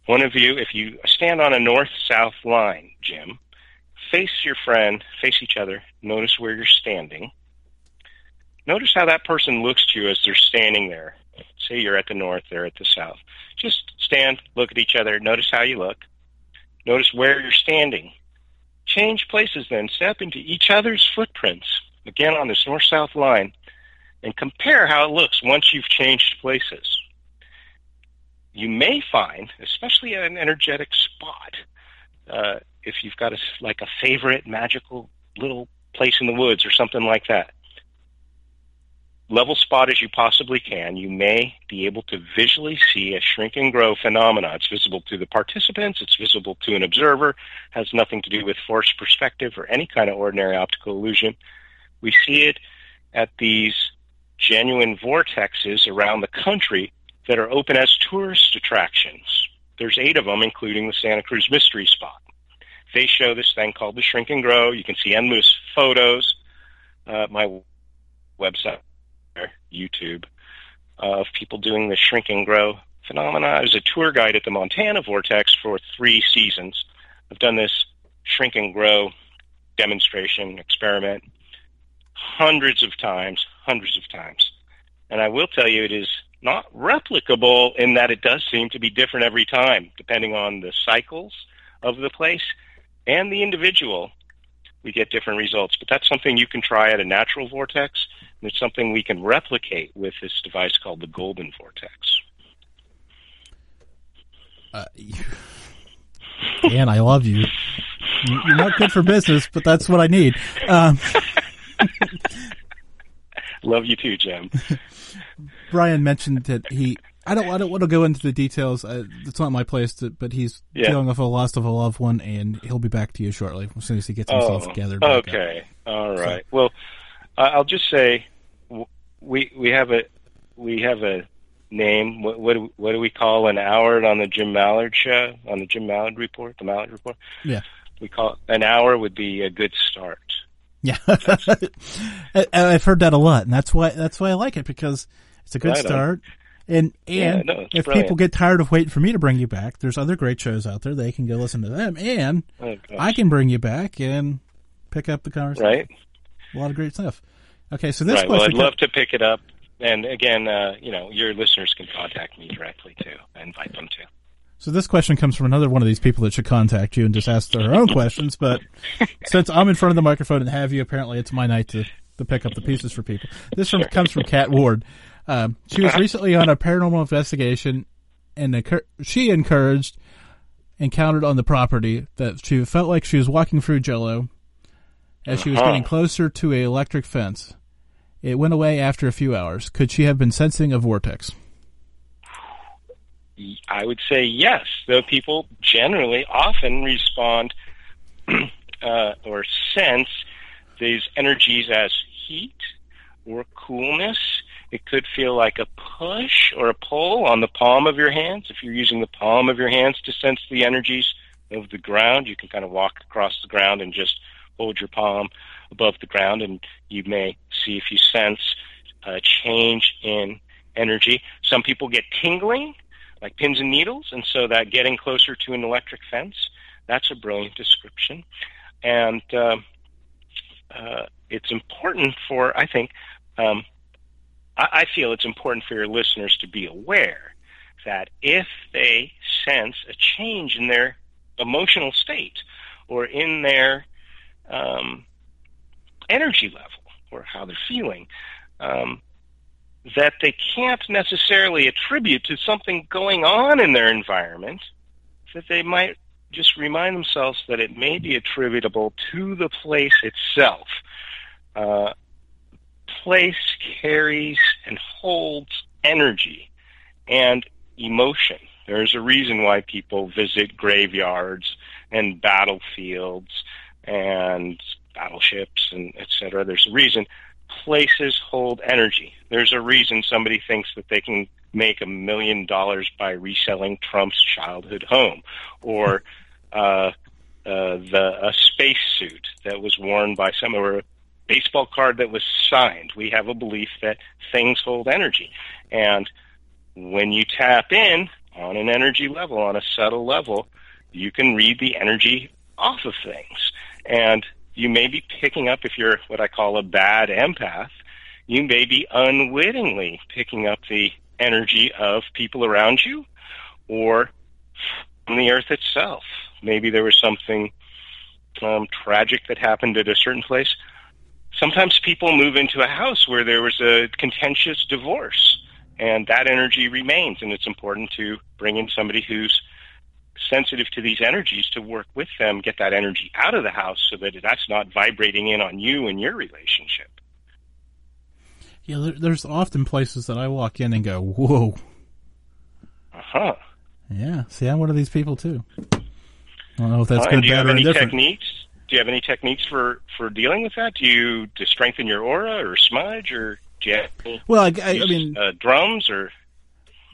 B: one of you, if you stand on a north-south line, Jim, face your friend, face each other, notice where you're standing. Notice how that person looks to you as they're standing there. Say you're at the north, they're at the south. Just stand, look at each other, notice how you look. Notice where you're standing. Change places then. Step into each other's footprints, again on this north south line, and compare how it looks once you've changed places. You may find, especially at an energetic spot, uh, if you've got a, like a favorite magical little place in the woods or something like that, level spot as you possibly can, you may be able to visually see a shrink and grow phenomena. It's visible to the participants, it's visible to an observer, has nothing to do with forced perspective or any kind of ordinary optical illusion. We see it at these genuine vortexes around the country that are open as tourist attractions. There's eight of them, including the Santa Cruz Mystery Spot. They show this thing called the Shrink and Grow. You can see endless photos. Uh, my website YouTube of people doing the shrink and grow phenomena. I was a tour guide at the Montana Vortex for three seasons. I've done this shrink and grow demonstration experiment hundreds of times, hundreds of times. And I will tell you, it is not replicable in that it does seem to be different every time, depending on the cycles of the place and the individual. We get different results, but that's something you can try at a natural vortex and it's something we can replicate with this device called the Golden Vortex.
A: Uh, and I love you. You're not good for business, but that's what I need. Um,
B: love you too, Jim.
A: Brian mentioned that he. I don't. I don't want to go into the details. Uh, it's not my place, to, but he's yeah. dealing with a loss of a loved one, and he'll be back to you shortly as soon as he gets himself
B: oh,
A: gathered.
B: Okay. All right. So, well, I'll just say we we have a we have a name. What what do, what do we call an hour on the Jim Malliard show on the Jim Malliard report? The Malliard report.
A: Yeah.
B: We call an hour would be a good start.
A: Yeah, I've heard that a lot, and that's why that's why I like it because it's a good right start. And and yeah, no, if brilliant. people get tired of waiting for me to bring you back, there's other great shows out there. They can go listen to them, and oh, I can bring you back and pick up the conversation.
B: Right.
A: A lot of great stuff. Okay, so this
B: right. Well, I'd love to pick it up, and again, uh, you know, your listeners can contact me directly too. I invite them to.
A: So this question comes from another one of these people that should contact you and just ask their own questions. But since I'm in front of the microphone and have you, apparently it's my night to, to pick up the pieces for people. This from, comes from Kat Ward. Um, she was recently on a paranormal investigation, and she encouraged encountered on the property that she felt like she was walking through Jello as she was uh-huh. getting closer to a electric fence. It went away after a few hours. Could she have been sensing a vortex?
B: I would say yes. Though people generally often respond uh, or sense these energies as heat or coolness. It could feel like a push or a pull on the palm of your hands. If you're using the palm of your hands to sense the energies of the ground, you can kind of walk across the ground and just hold your palm above the ground, and you may see if you sense a change in energy. Some people get tingling, like pins and needles, and so that getting closer to an electric fence, that's a brilliant description. And uh, uh, it's important for, I think, um, I, I feel it's important for your listeners to be aware that if they sense a change in their emotional state or in their um, energy level or how they're feeling, um, that they can't necessarily attribute to something going on in their environment, that they might just remind themselves that it may be attributable to the place itself. Uh, place carries and holds energy and emotion. There's a reason why people visit graveyards and battlefields and battleships and etc. There's a reason places hold energy. There's a reason somebody thinks that they can make a million dollars by reselling Trump's childhood home or uh, uh, the a space suit that was worn by some or a baseball card that was signed. We have a belief that things hold energy, and when you tap in on an energy level, on a subtle level, you can read the energy off of things. And you may be picking up, if you're what I call a bad empath, you may be unwittingly picking up the energy of people around you or from the earth itself. Maybe there was something um, tragic that happened at a certain place. Sometimes people move into a house where there was a contentious divorce, and that energy remains, and it's important to bring in somebody who's sensitive to these energies to work with them, get that energy out of the house so that that's not vibrating in on you and your relationship.
A: Yeah, there, there's often places that I walk in and go, "Whoa."
B: Uh huh.
A: Yeah. See, I'm one of these people too. I don't know if that's
B: Uh,
A: good,
B: do you
A: bad,
B: have any techniques? Do you have any techniques for for dealing with that? Do you to strengthen your aura or smudge or do you have any,
A: Well, I, I, I mean,
B: uh, drums or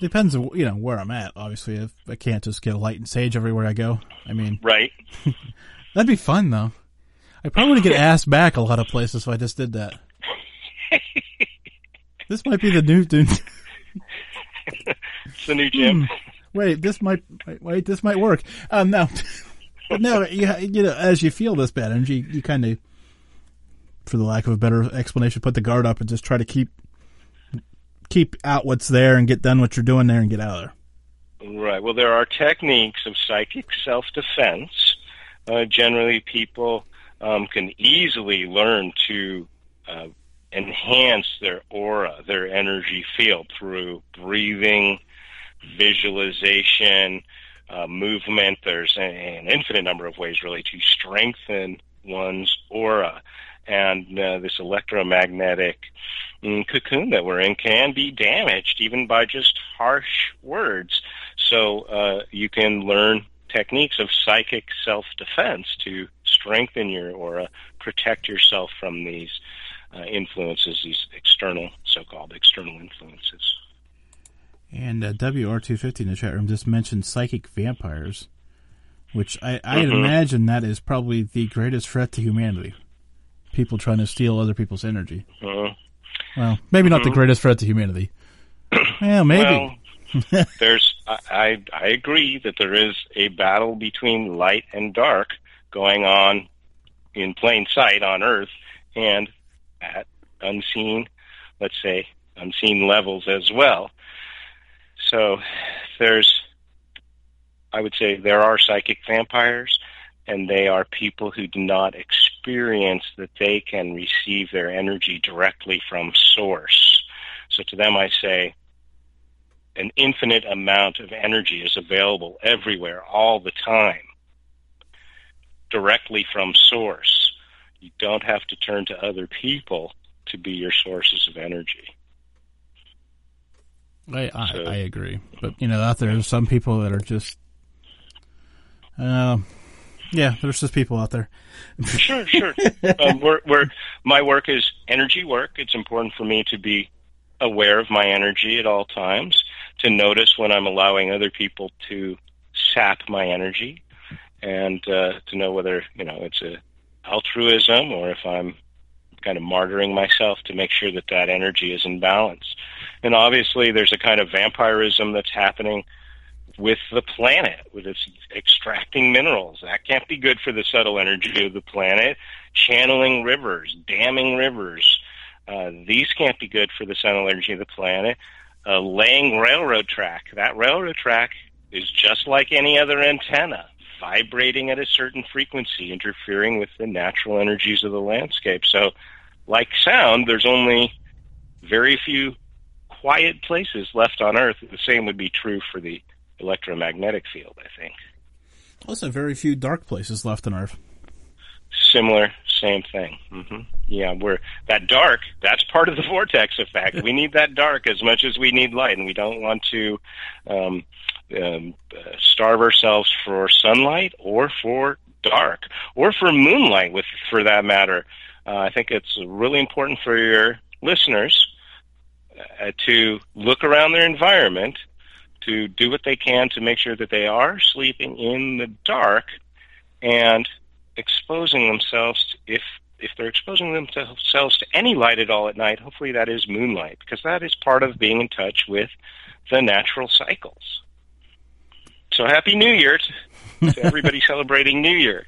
A: depends on you know where I'm at. Obviously, if I can't just get a light and sage everywhere I go. I mean,
B: right?
A: that'd be fun though. I probably would get asked back a lot of places if I just did that. this might be the new. Dude.
B: It's the new gym.
A: Wait, this might wait, wait. This might work. Um, no, no. You, you know, as you feel this bad energy, you kind of, for the lack of a better explanation, put the guard up and just try to keep keep out what's there and get done what you're doing there and get out of there.
B: Right. Well, there are techniques of psychic self defense. Uh, generally, people um, can easily learn to uh, enhance their aura, their energy field through breathing, visualization, uh, movement. There's an, an infinite number of ways, really, to strengthen one's aura. And uh, this electromagnetic mm, cocoon that we're in can be damaged even by just harsh words. So uh, you can learn techniques of psychic self-defense to strengthen your aura, protect yourself from these uh, influences, these external, so-called external influences.
A: And uh, WR250 in the chat room just mentioned psychic vampires, which I, I'd
B: Mhm.
A: imagine that is probably the greatest threat to humanity. People trying to steal other people's energy.
B: Uh,
A: Well, maybe not the
B: Mhm.
A: greatest threat to humanity. Yeah, maybe.
B: Well, there's I, I I agree that there is a battle between light and dark going on in plain sight on Earth and at unseen, let's say, unseen levels as well. So there's I would say there are psychic vampires and they are people who do not experience that they can receive their energy directly from source. So to them I say an infinite amount of energy is available everywhere all the time directly from source. You don't have to turn to other people to be your sources of energy.
A: I, I,
B: So-
A: I agree, but you know, out there are some people that are just, uh, yeah, there's just people out there.
B: Sure, sure. um, we're, we're, my work is energy work. It's important for me to be aware of my energy at all times, to notice when I'm allowing other people to sap my energy, and uh, to know whether you know it's a altruism or if I'm kind of martyring myself to make sure that that energy is in balance. And obviously, there's a kind of vampirism that's happening with the planet, with its extracting minerals. That can't be good for the subtle energy of the planet. Channeling rivers, damming rivers, Uh, these can't be good for the central energy of the planet. A laying railroad track. That railroad track is just like any other antenna, vibrating at a certain frequency, interfering with the natural energies of the landscape. So, like sound, there's only very few quiet places left on Earth. The same would be true for the electromagnetic field, I think.
A: Also, very few dark places left on Earth.
B: Similar, same thing. hmm Yeah, we're that dark. That's part of the vortex effect. we need that dark as much as we need light, and we don't want to um, um, uh, starve ourselves for sunlight or for dark or for moonlight, with for that matter. Uh, I think it's really important for your listeners uh, to look around their environment, to do what they can to make sure that they are sleeping in the dark, and exposing themselves to, if if they're exposing themselves to any light at all at night, hopefully that is moonlight because that is part of being in touch with the natural cycles. So happy New Year to, to everybody celebrating New Year.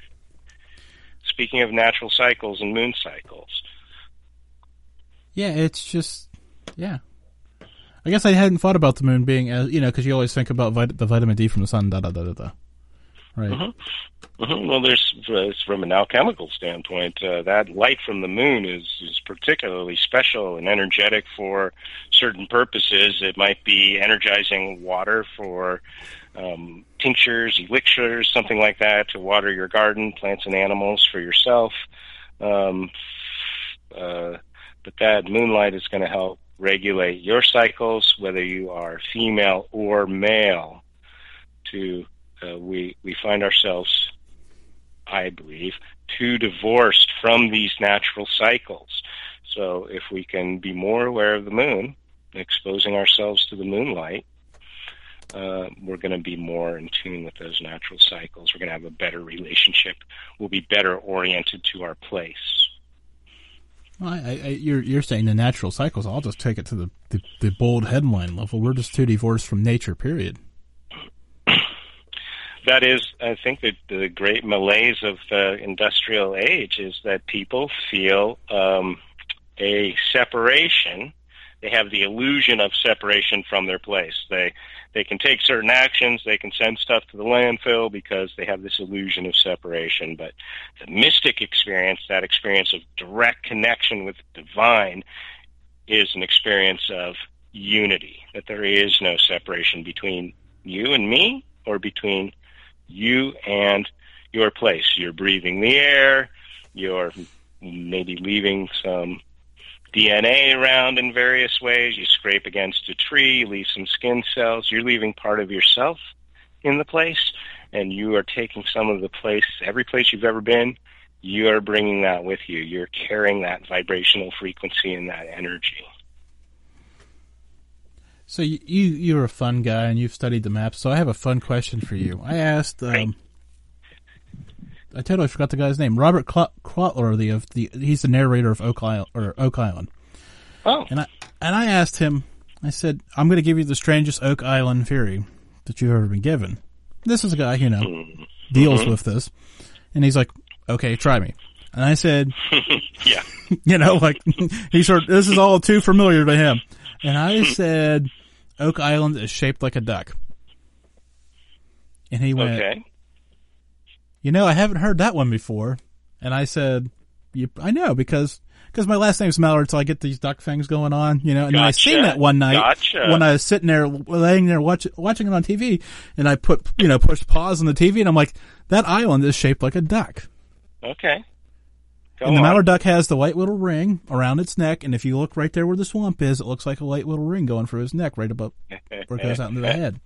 B: Speaking of natural cycles and moon cycles.
A: Yeah, it's just yeah. I guess I hadn't thought about the moon being as you know because you always think about vit- the vitamin D from the sun, da da da da da. Right.
B: Mm-hmm. Mm-hmm. Well, there's uh, from an alchemical standpoint, uh, that light from the moon is is particularly special and energetic for certain purposes. It might be energizing water for um, tinctures, elixirs, something like that, to water your garden, plants and animals for yourself. Um, uh, but that moonlight is going to help regulate your cycles, whether you are female or male. To uh, we we find ourselves, I believe, too divorced from these natural cycles. So if we can be more aware of the moon, exposing ourselves to the moonlight, uh, we're going to be more in tune with those natural cycles. We're going to have a better relationship. We'll be better oriented to our place.
A: I, I, you're you're saying the natural cycles. I'll just take it to the, the, the bold headline level. We're just too divorced from nature. Period.
B: That is, I think, the, the great malaise of the industrial age is that people feel um, a separation. They have the illusion of separation from their place. They they can take certain actions. They can send stuff to the landfill because they have this illusion of separation. But the mystic experience, that experience of direct connection with the divine, is an experience of unity. That there is no separation between you and me, or between you and your place. You're breathing the air. You're maybe leaving some DNA around in various ways. You scrape against a tree, you leave some skin cells. You're leaving part of yourself in the place, and you are taking some of the place, every place you've ever been, you are bringing that with you. You're carrying that vibrational frequency and that energy.
A: So you, you you're a fun guy and you've studied the maps. So I have a fun question for you. I asked. Um, I totally forgot the guy's name. Robert Quatler, the of the he's the narrator of Oak Island or Oak Island.
B: Oh.
A: And I and I asked him. I said, "I'm going to give you the strangest Oak Island theory that you've ever been given." This is a guy you know mm-hmm. deals with this, and he's like, "Okay, try me." And I said,
B: "Yeah,
A: you know, like he sort of, this is all too familiar to him." And I said, Oak Island is shaped like a duck. And he went,
B: okay.
A: You know, I haven't heard that one before. And I said, I know because because my last name's Malliard, so I get these duck things going on, you know. And
B: gotcha.
A: I seen that one night
B: gotcha.
A: when I was sitting there, laying there watch, watching it on TV, and I put, you know, pushed pause on the TV, and I'm like, that island is shaped like a duck.
B: Okay.
A: Go and the mallard duck has the white little ring around its neck, and if you look right there where the swamp is, it looks like a white little ring going through his neck, right above where it goes out into the head.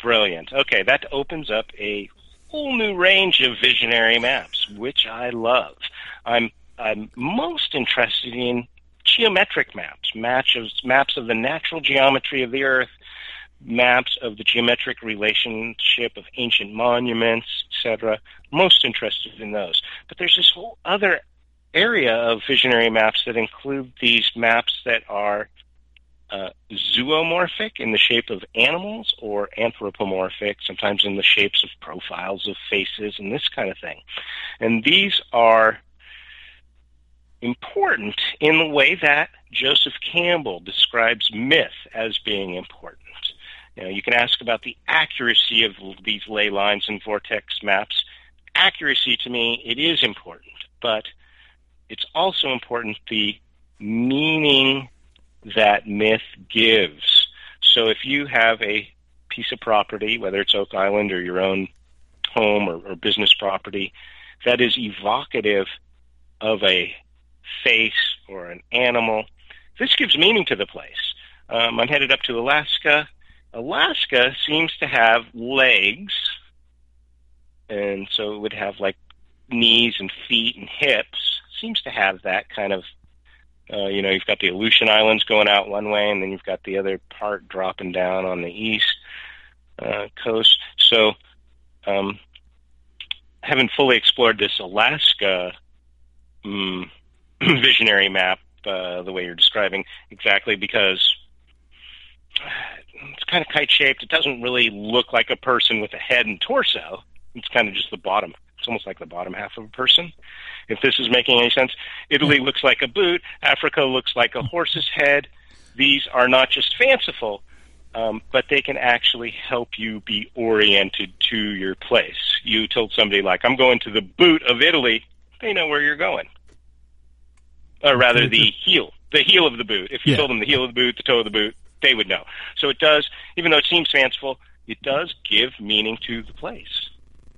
B: Brilliant. Okay, that opens up a whole new range of visionary maps, which I love. I'm I'm most interested in geometric maps, maps of, maps of the natural geometry of the Earth, maps of the geometric relationship of ancient monuments, etc. Most interested in those. But there's this whole other area of visionary maps that include these maps that are uh, zoomorphic in the shape of animals or anthropomorphic, sometimes in the shapes of profiles of faces and this kind of thing. And these are important in the way that Joseph Campbell describes myth as being important. You know, you can ask about the accuracy of these ley lines and vortex maps. Accuracy to me, it is important, but it's also important the meaning that myth gives. So if you have a piece of property, whether it's Oak Island or your own home or, or business property, that is evocative of a face or an animal, this gives meaning to the place. Um, I'm headed up to Alaska. Alaska seems to have legs, and so it would have like knees and feet and hips. Seems to have that kind of, uh, you know, you've got the Aleutian Islands going out one way, and then you've got the other part dropping down on the east uh, coast. So, um, haven't fully explored this Alaska um, visionary map uh, the way you're describing exactly because it's kind of kite shaped. It doesn't really look like a person with a head and torso. It's kind of just the bottom. It's almost like the bottom half of a person. If this is making any sense, Italy looks like a boot. Africa looks like a horse's head. These are not just fanciful, um, but they can actually help you be oriented to your place. You told somebody like, "I'm going to the boot of Italy." They know where you're going or rather the heel, the heel of the boot. If you yeah. told them the heel of the boot, the toe of the boot, they would know. So it does, even though it seems fanciful, it does give meaning to the place,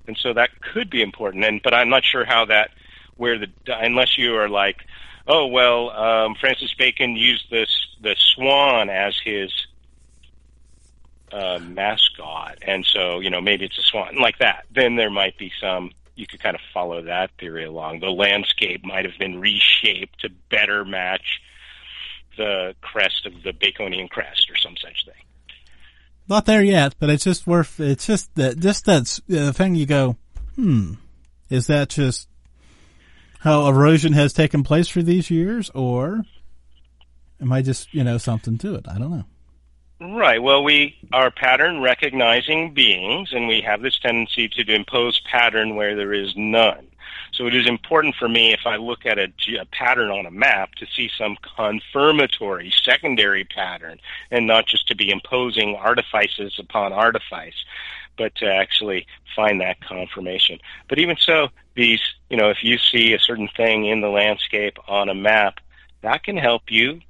B: and so that could be important. And but I'm not sure how that, where the unless you are like, oh well, um, Francis Bacon used this the swan as his uh, mascot, and so you know maybe it's a swan like that. Then there might be some you could kind of follow that theory along. The landscape might have been reshaped to better match the crest of the Baconian crest or some such thing.
A: Not there yet, but it's just worth. It's just that just that's the thing. You go, hmm, is that just how erosion has taken place for these years, or am I just you know something to it? I don't know.
B: Right. Well, we are pattern recognizing beings, and we have this tendency to impose pattern where there is none. So it is important for me if I look at a, a, pattern on a map to see some confirmatory secondary pattern and not just to be imposing artifices upon artifice, but to actually find that confirmation. But even so, these, you know, if you see a certain thing in the landscape on a map, that can help you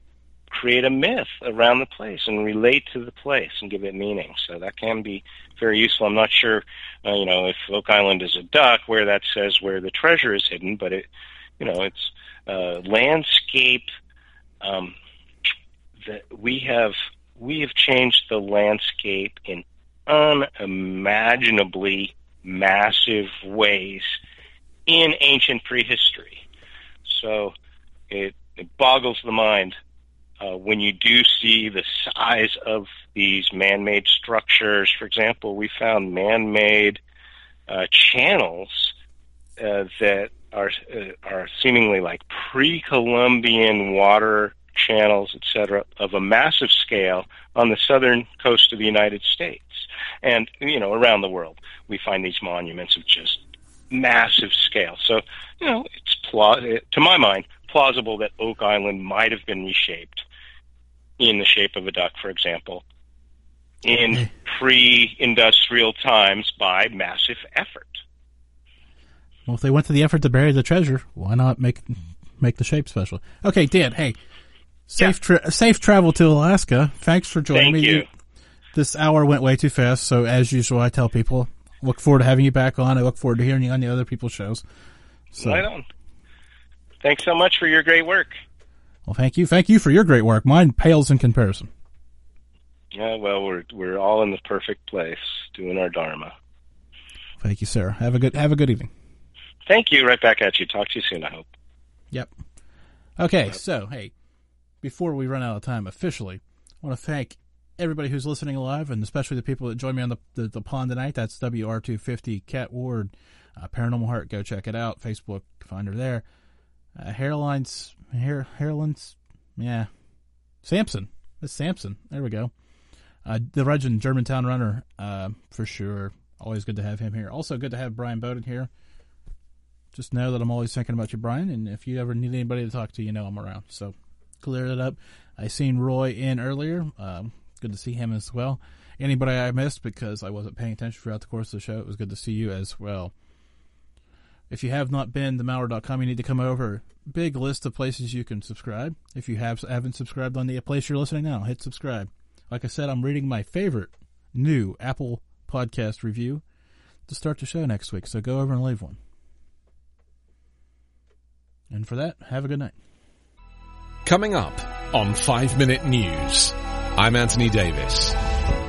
B: create a myth around the place and relate to the place and give it meaning. So that can be very useful. I'm not sure, uh, you know, if Oak Island is a duck, where that says where the treasure is hidden, but it, you know, it's uh, landscape. Um, that we have we have changed the landscape in unimaginably massive ways in ancient prehistory. So it, it boggles the mind uh, when you do see the size of these man-made structures, for example, we found man-made uh, channels uh, that are uh, are seemingly like pre-Columbian water channels, etc., of a massive scale on the southern coast of the United States, and you know around the world. We find these monuments of just massive scale. So you know it's pla- to my mind plausible that Oak Island might have been reshaped in the shape of a duck, for example, in pre-industrial times by massive effort.
A: Well, if they went to the effort to bury the treasure, why not make make the shape special? Okay, Dan. Hey, safe yeah. tra- safe travel to Alaska. Thanks for joining
B: Thank
A: me.
B: You.
A: This hour went way too fast, so as usual, I tell people look forward to having you back on. I look forward to hearing you on the other people's shows.
B: So. Right on. Thanks so much for your great work.
A: Well, thank you. Thank you for your great work. Mine pales in comparison.
B: Yeah, well, we're we're all in the perfect place doing our dharma.
A: Thank you, sir. Have a good have a good evening.
B: Thank you. Right back at you. Talk to you soon. I hope.
A: Yep. Okay. So, hey, before we run out of time officially, I want to thank everybody who's listening live, and especially the people that joined me on the the, the pond tonight. That's WR250 Cat Ward, uh, Paranormal Heart. Go check it out. Facebook, find her there. Uh, hairlines Hair Hairlands, yeah, Samson. It's Samson. There we go. Uh, the legend Germantown runner, uh, for sure. Always good to have him here. Also good to have Brian Bowden here. just know that I'm always thinking about you, Brian. And if you ever need anybody to talk to, you know I'm around. So clear that up. I seen Roy in earlier. Um, good to see him as well. Anybody I missed because I wasn't paying attention throughout the course of the show, it was good to see you as well. If you have not been to Malware.com, you need to come over. Big list of places you can subscribe. If you have haven't subscribed on the place you're listening now, hit subscribe. Like I said, I'm reading my favorite new Apple podcast review to start the show next week. So go over and leave one. And for that, have a good night.
C: Coming up on 5 Minute News, I'm Anthony Davis.